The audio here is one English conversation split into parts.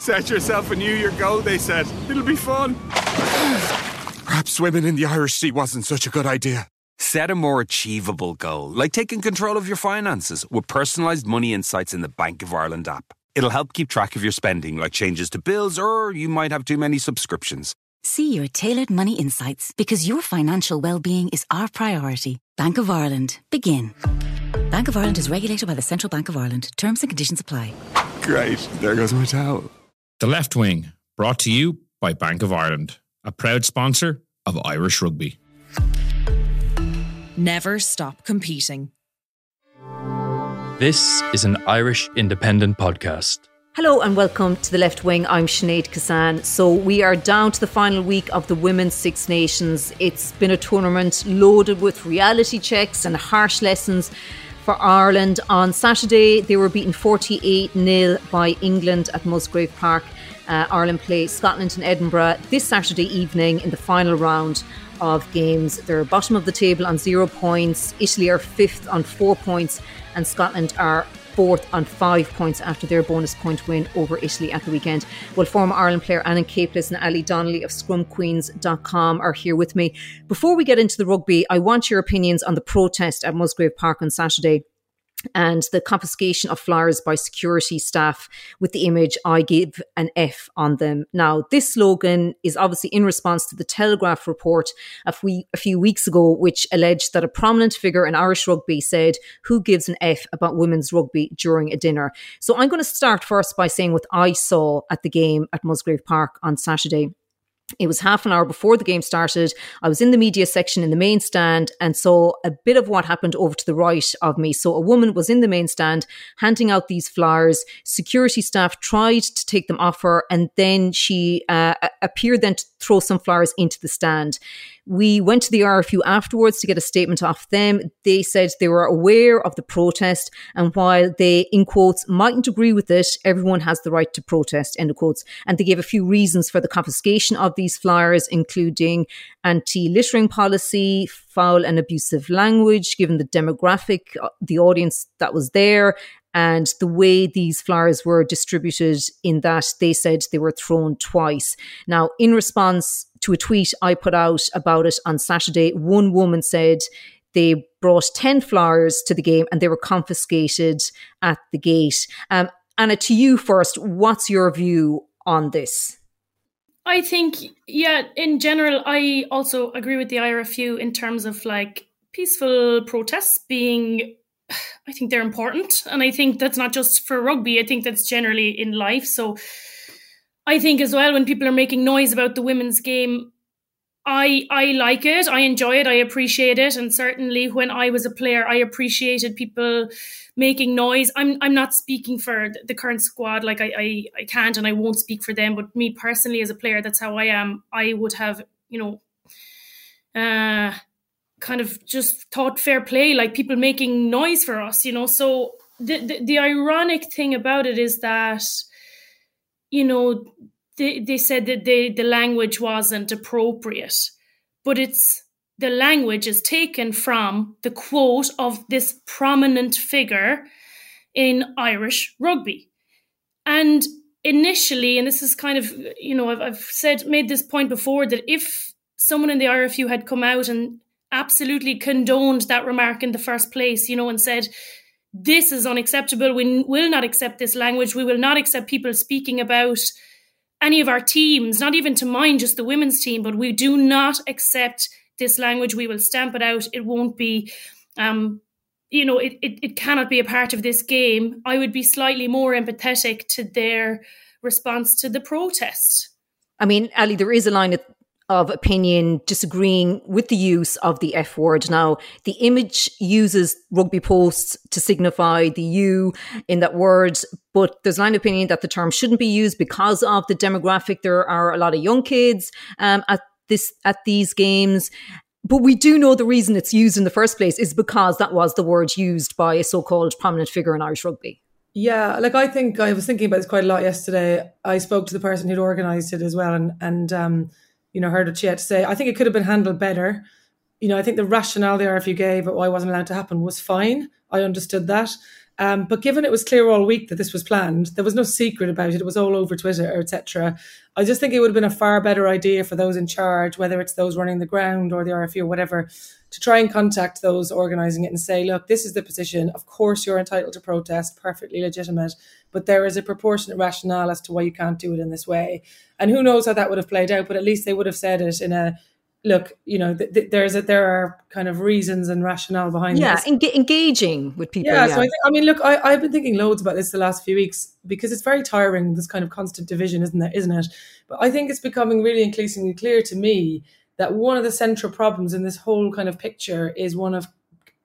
Set yourself a New Year goal, they said. It'll be fun. Perhaps swimming in the Irish Sea wasn't such a good idea. Set a more achievable goal, like taking control of your finances with personalised money insights in the Bank of Ireland app. It'll help keep track of your spending, like changes to bills, or you might have too many subscriptions. See your tailored money insights because your financial well-being is our priority. Bank of Ireland. Begin. Bank of Ireland is regulated by the Central Bank of Ireland. Terms and conditions apply. Great. There goes my towel. The Left Wing, brought to you by Bank of Ireland, a proud sponsor of Irish Rugby. Never stop competing. This is an Irish independent podcast. Hello and welcome to the Left Wing. I'm Sinead Kissane. So we are down to the final week of the Women's Six Nations. It's been a tournament loaded with reality checks and harsh lessons for Ireland. On Saturday, they were beaten 48 0 by England at Musgrave Park. Uh, Ireland play Scotland in Edinburgh this Saturday evening in the final round of games. They're bottom of the table on zero points. Italy are fifth on four points, and Scotland are fourth on five points after their bonus point win over Italy at the weekend. Well, former Ireland player Anna Caplice and Ali Donnelly of scrumqueens.com are here with me. Before we get into the rugby, I want your opinions on the protest at Musgrave Park on Saturday and the confiscation of flowers by security staff with the image I give an F on them. Now, this slogan is obviously in response to the Telegraph report a few, a few weeks ago, which alleged that a prominent figure in Irish rugby said, Who gives an F about women's rugby during a dinner? So I'm going to start first by saying what I saw at the game at Musgrave Park on Saturday. It was half an hour before the game started. I was in the media section in the main stand and saw a bit of what happened over to the right of me. So a woman was in the main stand handing out these flyers. Security staff tried to take them off her, and then she uh, appeared then to throw some flowers into the stand. We went to the RFU afterwards to get a statement off them. They said they were aware of the protest, and while they, in quotes, mightn't agree with it, everyone has the right to protest, end of quotes. And they gave a few reasons for the confiscation of these flyers, including anti littering policy, foul and abusive language, given the demographic, uh, the audience that was there, and the way these flyers were distributed in that they said they were thrown twice. Now, in response to a tweet I put out about it on Saturday, one woman said they brought 10 flowers to the game and they were confiscated at the gate. Um, Anna, to you first, what's your view on this? I think, yeah, in general, I also agree with the IRFU in terms of like peaceful protests being I think they're important. And I think that's not just for rugby, I think that's generally in life. So I think as well when people are making noise about the women's game, I I like it, I enjoy it, I appreciate it. And certainly when I was a player, I appreciated people making noise. I'm I'm not speaking for the current squad, like I, I, I can't and I won't speak for them, but me personally as a player, that's how I am. I would have, you know, uh kind of just thought fair play, like people making noise for us, you know. So the, the, the ironic thing about it is that, you know, they, they said that they, the language wasn't appropriate, but it's the language is taken from the quote of this prominent figure in Irish rugby. And initially, and this is kind of, you know, I've, I've said, made this point before that if someone in the IRFU had come out and absolutely condoned that remark in the first place, you know, and said, this is unacceptable. We will not accept this language. We will not accept people speaking about any of our teams, not even to mind just the women's team, but we do not accept this language. We will stamp it out. It won't be, um, you know, it, it, it cannot be a part of this game. I would be slightly more empathetic to their response to the protest. I mean, Ali, there is a line at of opinion disagreeing with the use of the F word. Now, the image uses rugby posts to signify the U in that word, but there's line of opinion that the term shouldn't be used because of the demographic. There are a lot of young kids um, at this at these games. But we do know the reason it's used in the first place is because that was the word used by a so-called prominent figure in Irish rugby. Yeah, like I think I was thinking about this quite a lot yesterday. I spoke to the person who'd organised it as well, and and um, you know, heard what she had to say. I think it could have been handled better. You know, I think the rationale the RFU gave but why it wasn't allowed to happen was fine. I understood that. Um, but given it was clear all week that this was planned, there was no secret about it. It was all over Twitter, etc. I just think it would have been a far better idea for those in charge, whether it's those running the ground or the RFU or whatever, to try and contact those organising it and say, look, this is the position. Of course, you're entitled to protest, perfectly legitimate, but there is a proportionate rationale as to why you can't do it in this way. And who knows how that would have played out, but at least they would have said it in a look, you know, th- th- there's a, there are kind of reasons and rationale behind yeah, this. enga- engaging with people. Yeah, Yeah, so I, think, I mean, look, I, I've been thinking loads about this the last few weeks because it's very tiring. This kind of constant division, isn't there? Isn't it? But I think it's becoming really increasingly clear to me that one of the central problems in this whole kind of picture is one of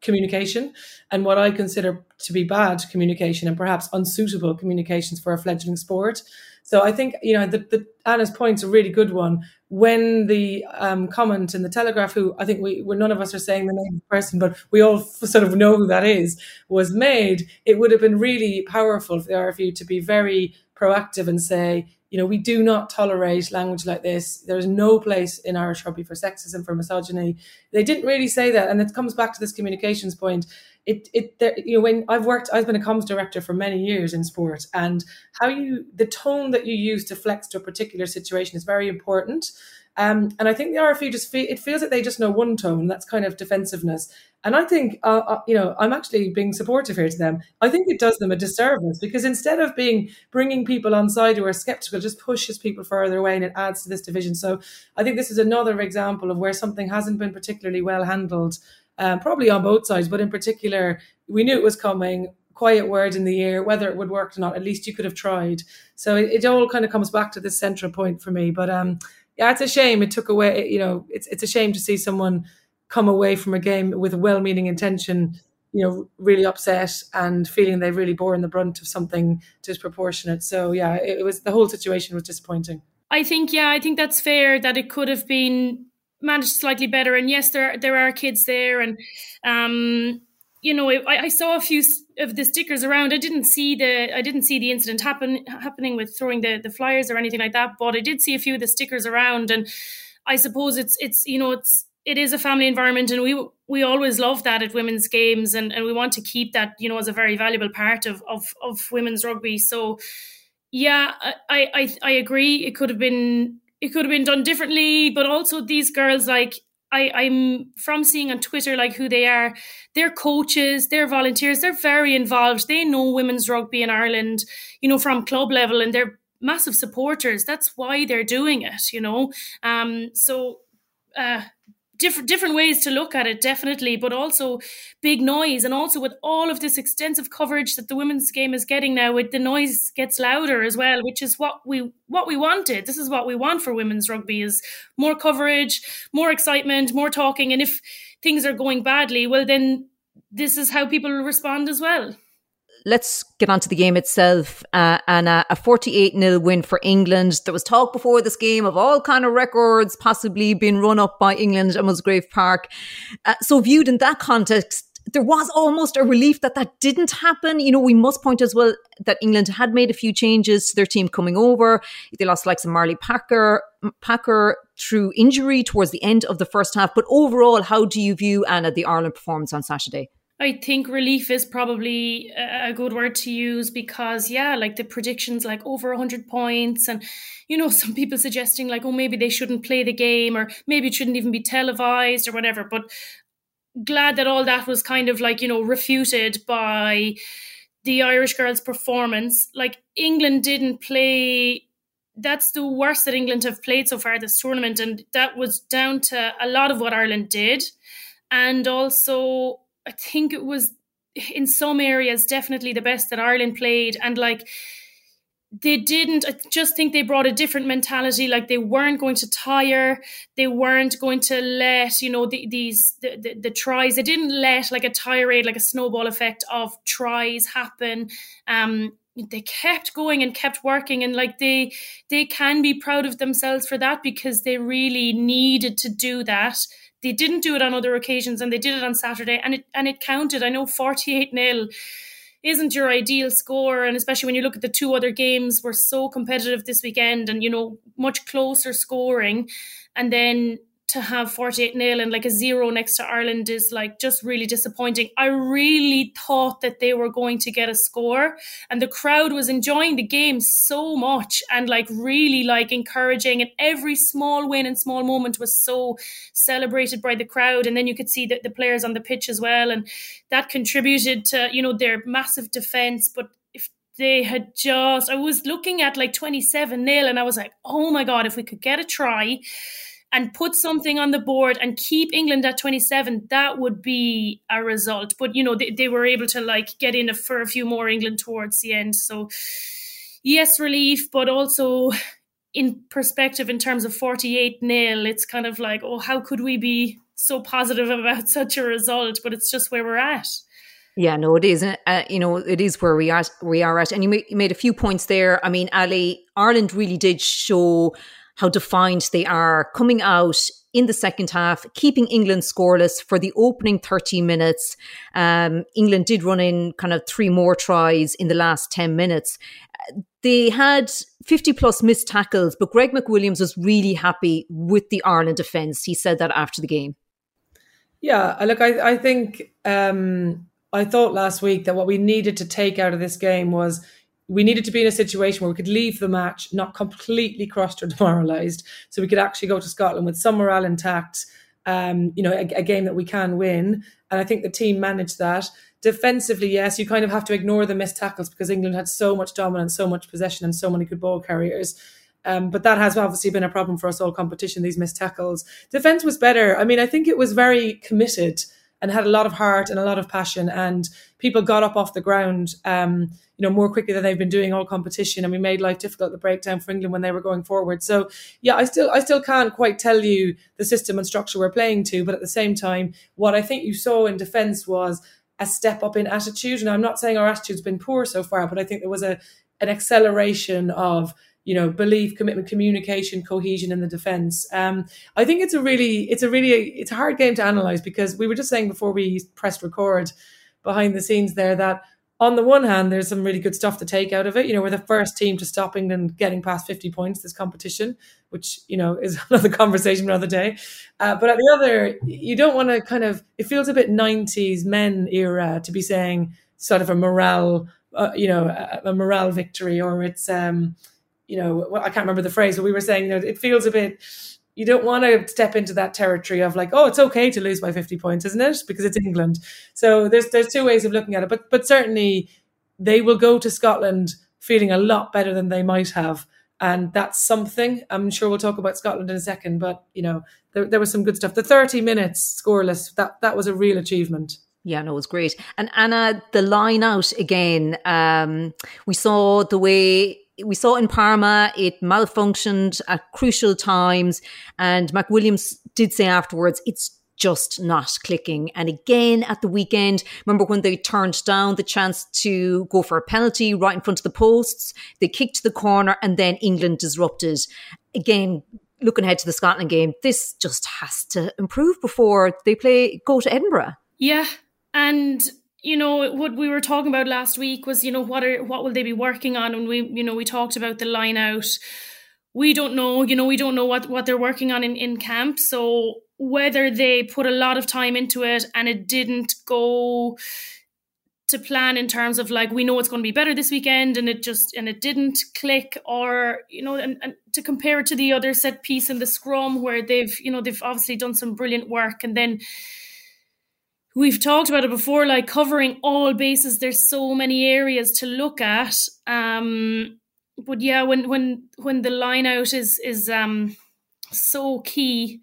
communication and what I consider to be bad communication and perhaps unsuitable communications for a fledgling sport. So I think you know the, the Anna's point's a really good one. When the um, comment in the Telegraph, who I think we, we none of us are saying the name of the person, but we all f- sort of know who that is, was made, it would have been really powerful for the RFU to be very proactive and say, you know, we do not tolerate language like this. There is no place in Irish rugby for sexism, for misogyny. They didn't really say that, and it comes back to this communications point it it there, you know when I've worked I've been a comms director for many years in sport and how you the tone that you use to flex to a particular situation is very important um, and I think the RFU just feel, it feels like they just know one tone that's kind of defensiveness and I think uh, uh, you know I'm actually being supportive here to them I think it does them a disservice because instead of being bringing people on side who are skeptical just pushes people further away and it adds to this division so I think this is another example of where something hasn't been particularly well handled um, probably on both sides, but in particular, we knew it was coming. Quiet word in the ear, whether it would work or not. At least you could have tried. So it, it all kind of comes back to this central point for me. But um, yeah, it's a shame. It took away. You know, it's it's a shame to see someone come away from a game with a well-meaning intention. You know, really upset and feeling they've really borne the brunt of something disproportionate. So yeah, it, it was the whole situation was disappointing. I think, yeah, I think that's fair that it could have been managed slightly better. And yes, there there are kids there, and um, you know, I, I saw a few of the stickers around. I didn't see the I didn't see the incident happen happening with throwing the the flyers or anything like that, but I did see a few of the stickers around, and I suppose it's it's you know it's it is a family environment and we we always love that at women's games and, and we want to keep that you know as a very valuable part of of, of women's rugby. So yeah I, I i agree. It could have been it could have been done differently but also these girls like I, I'm from seeing on Twitter like who they are. They're coaches, they're volunteers, they're very involved. They know women's rugby in Ireland, you know, from club level, and they're massive supporters. That's why they're doing it, you know. Um, so uh, different different ways to look at it definitely but also big noise. And also with all of this extensive coverage that the women's game is getting now with the noise gets louder as well which is what we what we wanted. This is what we want for women's rugby is more coverage more excitement more talking. And if things are going badly well then this is how people respond as well let's get on to the game itself uh, and uh, a 48 0 win for England. There was talk before this game of all kind of records possibly being run up by England at Musgrave Park. Uh, so viewed in that context, there was almost a relief that that didn't happen. You know, we must point as well that England had made a few changes to their team coming over. They lost like some Marlie Packer, Packer through injury towards the end of the first half. But overall, how do you view Anna the Ireland performance on Saturday? I think relief is probably a good word to use because, yeah, like the predictions, like over 100 points, and, you know, some people suggesting, like, oh, maybe they shouldn't play the game or maybe it shouldn't even be televised or whatever. But glad that all that was kind of like, you know, refuted by the Irish girls' performance. Like, England didn't play. That's the worst that England have played so far this tournament. And that was down to a lot of what Ireland did. And also, I think it was in some areas definitely the best that Ireland played, and like they didn't. I just think they brought a different mentality. Like they weren't going to tire. They weren't going to let you know the, these the, the, the tries. They didn't let like a tirade, like a snowball effect of tries happen. Um, they kept going and kept working and like they they can be proud of themselves for that because they really needed to do that they didn't do it on other occasions and they did it on Saturday and it and it counted. I know 48 nil isn't your ideal score and especially when you look at the two other games were so competitive this weekend and you know much closer scoring and then to have 48 nil and like a zero next to Ireland is like just really disappointing. I really thought that they were going to get a score and the crowd was enjoying the game so much and like really like encouraging and every small win and small moment was so celebrated by the crowd and then you could see that the players on the pitch as well and that contributed to you know their massive defense but if they had just I was looking at like 27 nil and I was like oh my god if we could get a try and put something on the board and keep England at 27, that would be a result. But, you know, they, they were able to like get in a, for a few more England towards the end. So, yes, relief, but also in perspective in terms of 48 nil, it's kind of like, oh, how could we be so positive about such a result? But it's just where we're at. Yeah, no, it is. Uh, you know, it is where we are. We are at, and you, you made a few points there. I mean, Ali, Ireland really did show how defined they are coming out in the second half, keeping England scoreless for the opening 30 minutes. Um, England did run in kind of three more tries in the last 10 minutes. They had 50 plus missed tackles, but Greg McWilliams was really happy with the Ireland defence. He said that after the game. Yeah, look, I, I think um, I thought last week that what we needed to take out of this game was we needed to be in a situation where we could leave the match not completely crushed or demoralized, so we could actually go to Scotland with some morale intact. Um, you know, a, a, game that we can win, and I think the team managed that. Defensively, yes, you kind of have to ignore the missed tackles because England had so much dominance, so much possession, and so many good ball carriers. Um, but that has obviously been a problem for us all competition. These missed tackles. Defense was better. I mean, I think it was very committed and had a lot of heart and a lot of passion. And people got up off the ground, um, you know, more quickly than they've been doing all competition. And we made life difficult the breakdown for England when they were going forward. So yeah, I still I still can't quite tell you the system and structure we're playing to, but at the same time, what I think you saw in defence was a step up in attitude. And I'm not saying our attitude's been poor so far, but I think there was a an acceleration of you know belief commitment communication cohesion in the defense. Um, i think it's a really it's a really it's a hard game to analyze because we were just saying before we pressed record behind the scenes there that on the one hand there's some really good stuff to take out of it. You know we're the first team to stop england getting past 50 points this competition which you know is another conversation another day. Uh, but at the other you don't want to kind of it feels a bit 90s men era to be saying sort of a morale uh, you know a, a morale victory or it's um you know, I can't remember the phrase, but we were saying, you know, it feels a bit, you don't want to step into that territory of like, oh, it's okay to lose by 50 points, isn't it? Because it's England. So there's, there's two ways of looking at it, but, but certainly they will go to Scotland feeling a lot better than they might have. And that's something. I'm sure we'll talk about Scotland in a second, but you know, there, there was some good stuff. The 30 minutes scoreless, that, that was a real achievement. Yeah, no, it was great. And Anna, the line out again, um, we saw the way we saw in Parma, it malfunctioned at crucial times. And McWilliams did say afterwards, it's just not clicking. And again at the weekend, remember when they turned down the chance to go for a penalty right in front of the posts? They kicked the corner and then England disrupted. Again, looking ahead to the Scotland game, this just has to improve before they play go to Edinburgh. Yeah. And you know what we were talking about last week was you know what are what will they be working on? And we you know we talked about the line out. We don't know you know we don't know what what they're working on in in camp. So whether they put a lot of time into it and it didn't go to plan in terms of like we know it's going to be better this weekend and it just and it didn't click or you know and, and to compare it to the other set piece in the scrum where they've you know they've obviously done some brilliant work and then we've talked about it before, like covering all bases. There's so many areas to look at. Um, but yeah, when when when the line out is is um so key,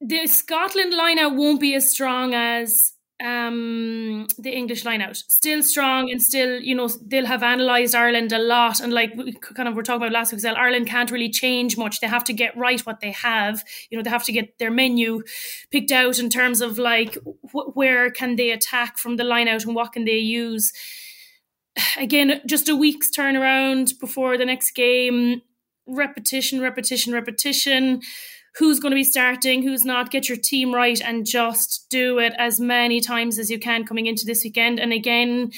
the Scotland line out won't be as strong as um the English line out. Still strong and still you know they'll have analysed Ireland a lot. And like we kind of were talking about last week well Ireland can't really change much. They have to get right what they have. You know they have to get their menu picked out in terms of like wh- where can they attack from the line out and what can they use. Again just a week's turnaround before the next game. Repetition repetition repetition who's going to be starting, who's not, get your team right and just do it as many times as you can coming into this weekend. And again,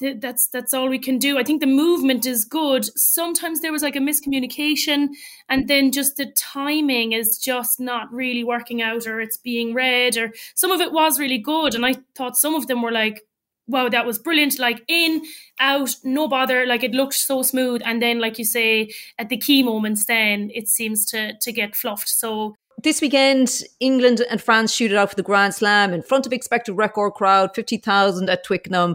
that's that's all we can do. I think the movement is good. Sometimes there was like a miscommunication, and then just the timing is just not really working out, or it's being read, or some of it was really good, and I thought some of them were like, "Wow, that was brilliant!" Like in, out, no bother. Like it looked so smooth, and then, like you say, at the key moments, then it seems to to get fluffed. So this weekend, England and France shoot it out for the Grand Slam in front of expected record crowd, 50,000 at Twickenham.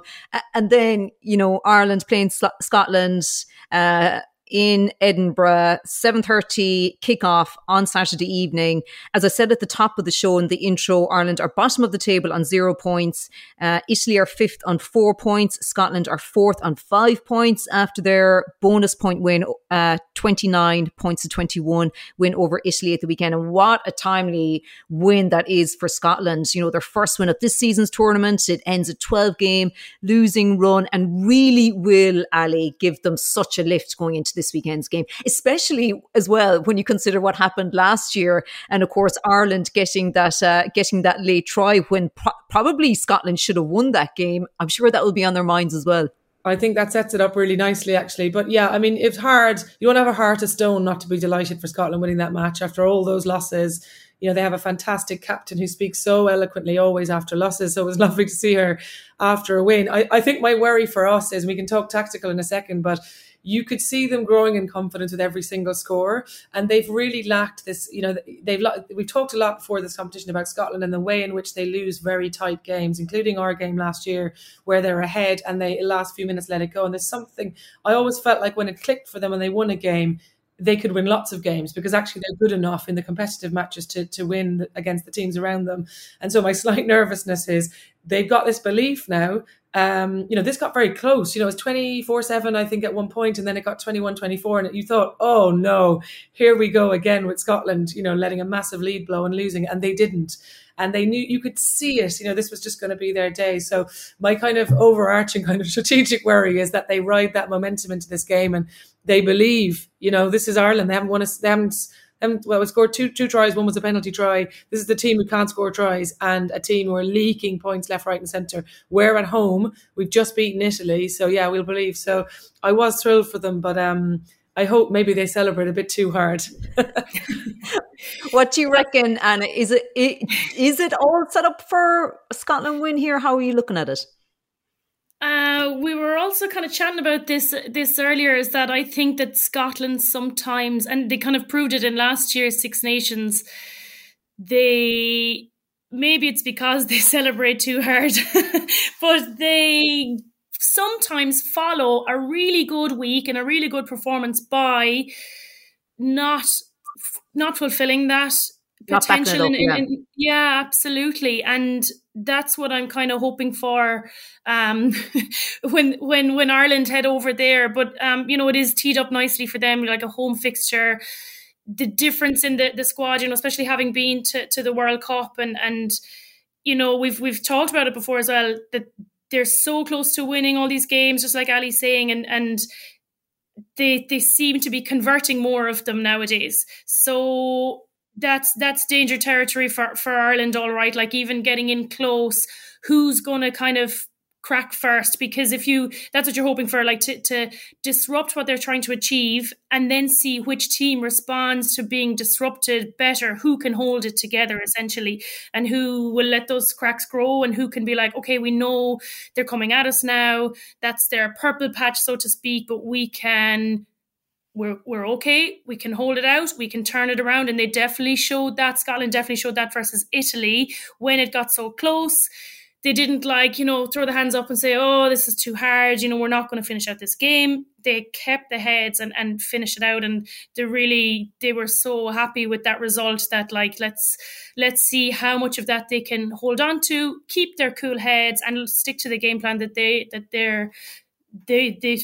And then, you know, Ireland playing Scotland. Uh, in Edinburgh, 7.30 kickoff on Saturday evening. As I said at the top of the show in the intro, Ireland are bottom of the table on zero points. Uh, Italy are fifth on four points. Scotland are fourth on five points after their bonus point win, uh, 29 points to 21 win over Italy at the weekend. And what a timely win that is for Scotland. You know, their first win of this season's tournament. It ends a 12 game losing run and really will, Ali, give them such a lift going into this weekend's game, especially as well when you consider what happened last year, and of course Ireland getting that uh, getting that late try when pro- probably Scotland should have won that game. I'm sure that will be on their minds as well. I think that sets it up really nicely, actually. But yeah, I mean, it's hard. You don't have a heart of stone not to be delighted for Scotland winning that match after all those losses. You know, they have a fantastic captain who speaks so eloquently always after losses. So it was lovely to see her after a win. I, I think my worry for us is we can talk tactical in a second, but you could see them growing in confidence with every single score. And they've really lacked this, you know, they've, we've talked a lot before this competition about Scotland and the way in which they lose very tight games, including our game last year where they're ahead and they last few minutes let it go. And there's something I always felt like when it clicked for them and they won a game, they could win lots of games because actually they're good enough in the competitive matches to, to win against the teams around them. And so my slight nervousness is they've got this belief now um, you know, this got very close. You know, it was 24 7, I think, at one point, and then it got 21 24. And you thought, oh no, here we go again with Scotland, you know, letting a massive lead blow and losing. And they didn't. And they knew you could see it. You know, this was just going to be their day. So, my kind of overarching kind of strategic worry is that they ride that momentum into this game and they believe, you know, this is Ireland. They haven't won a, they haven't and well, we scored two two tries. One was a penalty try. This is the team who can't score tries and a team who are leaking points left, right, and centre. We're at home. We've just beaten Italy, so yeah, we'll believe. So I was thrilled for them, but um, I hope maybe they celebrate a bit too hard. what do you reckon, Anna? Is it is it all set up for Scotland win here? How are you looking at it? Uh, we were also kind of chatting about this this earlier. Is that I think that Scotland sometimes, and they kind of proved it in last year's Six Nations, they maybe it's because they celebrate too hard, but they sometimes follow a really good week and a really good performance by not not fulfilling that potential in, yeah absolutely and that's what I'm kind of hoping for um, when when when Ireland head over there. But um, you know, it is teed up nicely for them, like a home fixture. The difference in the, the squad, you know, especially having been to, to the World Cup and and you know, we've we've talked about it before as well, that they're so close to winning all these games, just like Ali's saying, and and they they seem to be converting more of them nowadays. So that's that's danger territory for for Ireland all right. Like even getting in close who's going to kind of crack first? Because if you that's what you're hoping for like to, to disrupt what they're trying to achieve and then see which team responds to being disrupted better who can hold it together essentially and who will let those cracks grow and who can be like okay we know they're coming at us now. That's their purple patch so to speak but we can we're we're okay. We can hold it out. We can turn it around. And they definitely showed that. Scotland definitely showed that versus Italy when it got so close. They didn't like, you know, throw the hands up and say, oh, this is too hard. You know, we're not going to finish out this game. They kept the heads and, and finished it out. And they really, they were so happy with that result that like, let's, let's see how much of that they can hold on to, keep their cool heads and stick to the game plan that they, that they're, they, they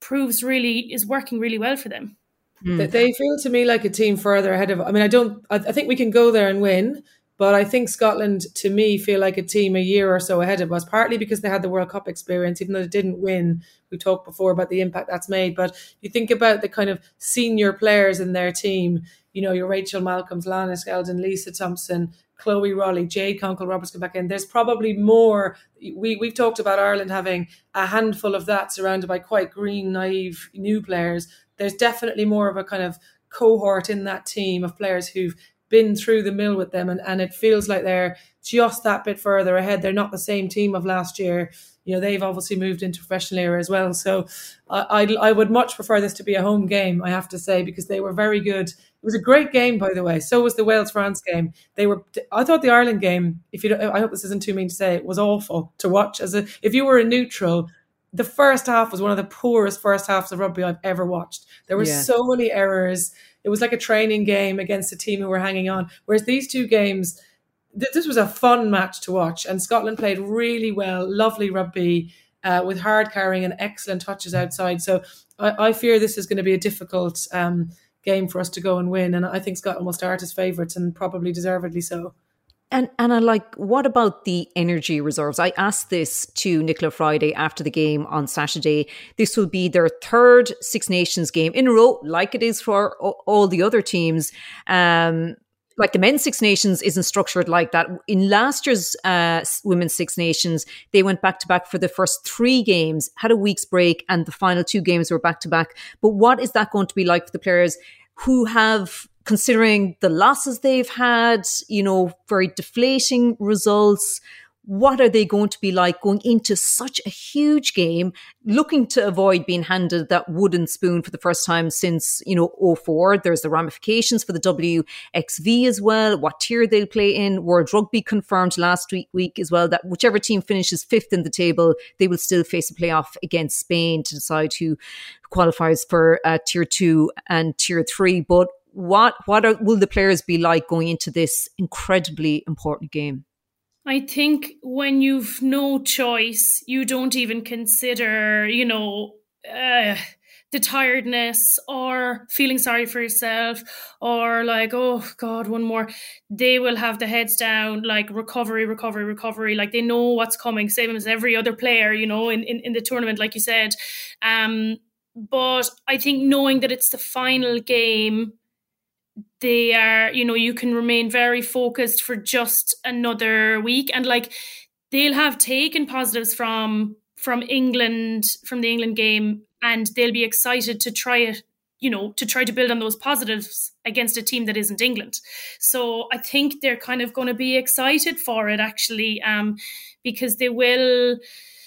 proves really is working really well for them. Mm. They feel to me like a team further ahead of. I mean, I don't. I, I think we can go there and win, but I think Scotland, to me, feel like a team a year or so ahead of us. Partly because they had the World Cup experience, even though they didn't win. We talked before about the impact that's made, but you think about the kind of senior players in their team you know, your Rachel Malcolms, Lana Skeldon, Lisa Thompson, Chloe Rollie, Jade Konkel Roberts come back in. There's probably more. We we've talked about Ireland having a handful of that surrounded by quite green, naive new players. There's definitely more of a kind of cohort in that team of players who've been through the mill with them and, and it feels like they're just that bit further ahead. They're not the same team of last year. You know, they've obviously moved into professional era as well. So I, I, I would much prefer this to be a home game, I have to say, because they were very good. It was a great game, by the way. So was the Wales France game. They were. I thought the Ireland game. If you, I hope this isn't too mean to say, it was awful to watch. As a, if you were a neutral, the first half was one of the poorest first halves of rugby I've ever watched. There were yeah. so many errors. It was like a training game against a team who were hanging on. Whereas these two games, th- this was a fun match to watch, and Scotland played really well, lovely rugby. Uh, with hard carrying and excellent touches outside. So I, I fear this is going to be a difficult um, game for us to go and win. And I think Scotland will start as favourites and probably deservedly so. And and I like, what about the energy reserves? I asked this to Nichola Fryday after the game on Saturday. This will be their third Six Nations game in a row, like it is for all the other teams. Um, like the men's Six Nations isn't structured like that. In last year's uh, women's Six Nations, they went back to back for the first three games, had a week's break, and the final two games were back to back. But what is that going to be like for the players who have considering the losses they've had, you know, very deflating results. What are they going to be like going into such a huge game, looking to avoid being handed that wooden spoon for the first time since, you know, 04? There's the ramifications for the WXV as well, what tier they'll play in. World Rugby confirmed last week, week as well that whichever team finishes fifth in the table, they will still face a playoff against Spain to decide who qualifies for uh, tier two and tier three. But what what are, will the players be like going into this incredibly important game? I think when you've no choice, you don't even consider, you know, uh, the tiredness or feeling sorry for yourself or like, oh God, one more. They will have the heads down, like recovery, recovery, recovery. Like they know what's coming, same as every other player, you know, in, in, in the tournament, like you said. Um, but I think knowing that it's the final game they are you know you can remain very focused for just another week. And like they'll have taken positives from from England from the England game and they'll be excited to try it you know to try to build on those positives against a team that isn't England. So I think they're kind of going to be excited for it actually um because they will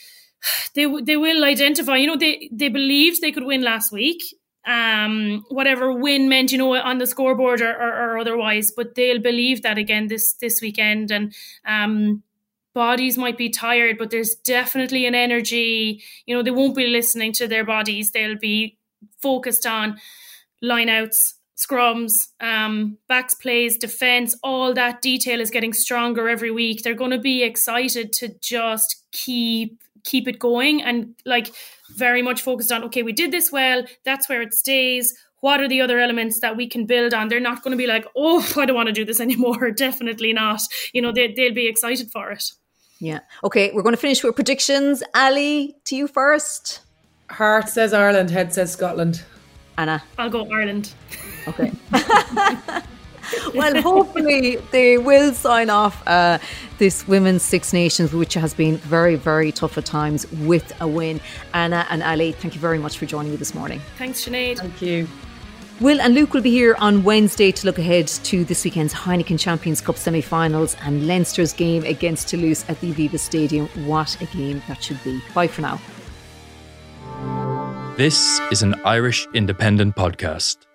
they they will identify you know they they believed they could win last week um whatever win meant you know on the scoreboard or, or, or, otherwise but they'll believe that again this this weekend. And um bodies might be tired but there's definitely an energy you know they won't be listening to their bodies. They'll be focused on lineouts scrums um backs plays defense all that detail is getting stronger every week. They're going to be excited to just keep keep it going and like very much focused on okay we did this well that's where it stays. What are the other elements that we can build on? They're not going to be like oh i don't want to do this anymore. Definitely not. You know they, they'll be excited for it. Yeah. Okay we're going to finish with predictions. Ali to you first. Heart says ireland head says scotland. Anna. I'll go ireland. Okay well, hopefully they will sign off uh, this Women's Six Nations, which has been very, very tough at times, with a win. Anna and Ali, thank you very much for joining me this morning. Thanks, Sinead. Thank you. Will and Luke will be here on Wednesday to look ahead to this weekend's Heineken Champions Cup semi finals and Leinster's game against Toulouse at the Aviva Stadium. What a game that should be. Bye for now. This is an Irish independent podcast.